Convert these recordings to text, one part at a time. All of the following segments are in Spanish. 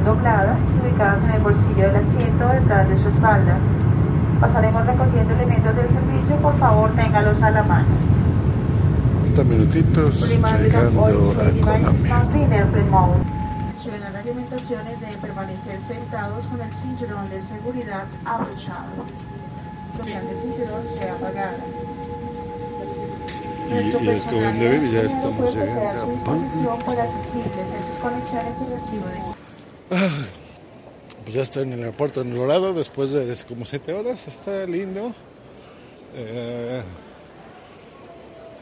dobladas y ubicadas en el bolsillo del asiento detrás de su espalda. Pasaremos recogiendo elementos del servicio, por favor téngalos a la mano. 30 minutitos llegando a Colombia. Suenan alimentaciones de permanecer sentados con el cinturón de seguridad abrochado. Total de cinturón sea apagada. Y, y el que vende bebé ya estamos llegando a Palma. Ah, Pues ya estoy en el aeropuerto en Dorado después de como 7 horas. Está lindo. Eh,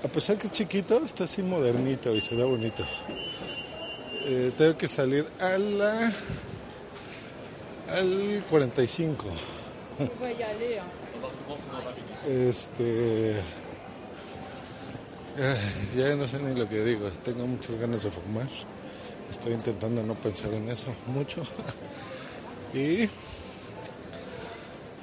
a pesar que es chiquito, está así modernito y se ve bonito. Eh, tengo que salir a la al 45. Este ya no sé ni lo que digo. Tengo muchas ganas de fumar. Estoy intentando no pensar en eso mucho. y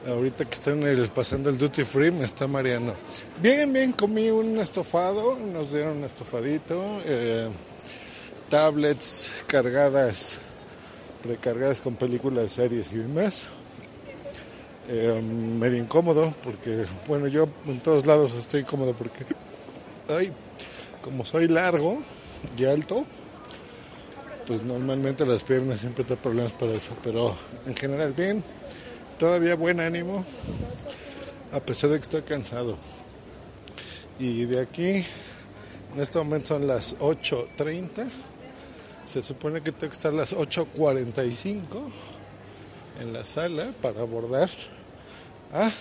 ahorita que estoy en el, pasando el duty free me está mareando. Bien, bien, comí un estofado. Nos dieron un estofadito. eh, tablets cargadas, precargadas con películas, series y demás. Eh, medio incómodo porque, bueno, yo en todos lados estoy incómodo porque, ay, como soy largo y alto, pues normalmente las piernas siempre te problemas para eso, pero en general bien, todavía buen ánimo, a pesar de que estoy cansado. Y de aquí, en este momento son las 8.30. Se supone que tengo que estar a las 8.45 en la sala para abordar a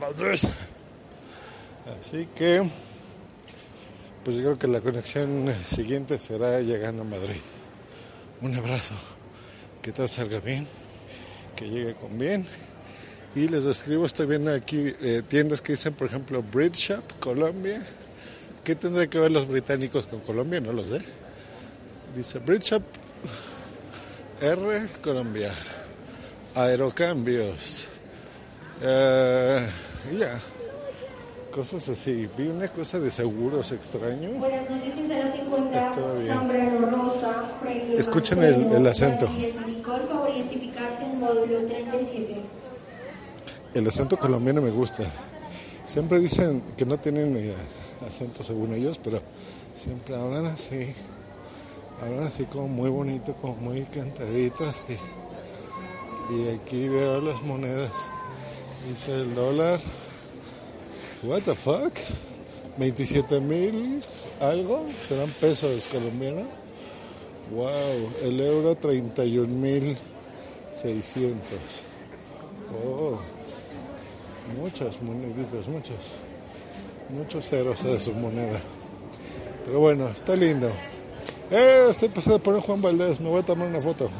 Madrid. Así que, pues yo creo que la conexión siguiente será llegando a Madrid. Un abrazo, que todo salga bien, que llegue con bien. Y les describo, estoy viendo aquí eh, tiendas que dicen, por ejemplo, Bridge Shop, Colombia. ¿Qué tendrán que ver los británicos con Colombia? No lo sé. Dice Bridge Shop R, Colombia. Aerocambios. Eh, ya. Cosas así. Vi una cosa de seguros extraño. Buenas noches, sincera se encuentra Está bien. Sombrero Rosa, Freddy Escuchen Marcelo, el- el acento. Beatriz Nicole, favor identificarse en módulo 37. El acento colombiano me gusta. Siempre dicen que no tienen eh, acento según ellos, pero siempre hablan así. Hablan así como muy bonito, como muy cantadito así. Y aquí veo las monedas. Dice el dólar. What the fuck? 27 mil algo. ¿Serán pesos colombianos? Wow. El euro 31 mil 600. Oh. Muchas moneditas, muchos. Muchos ceros de su moneda. Pero bueno, está lindo. Eh, estoy pasando por un Juan Valdés, me voy a tomar una foto.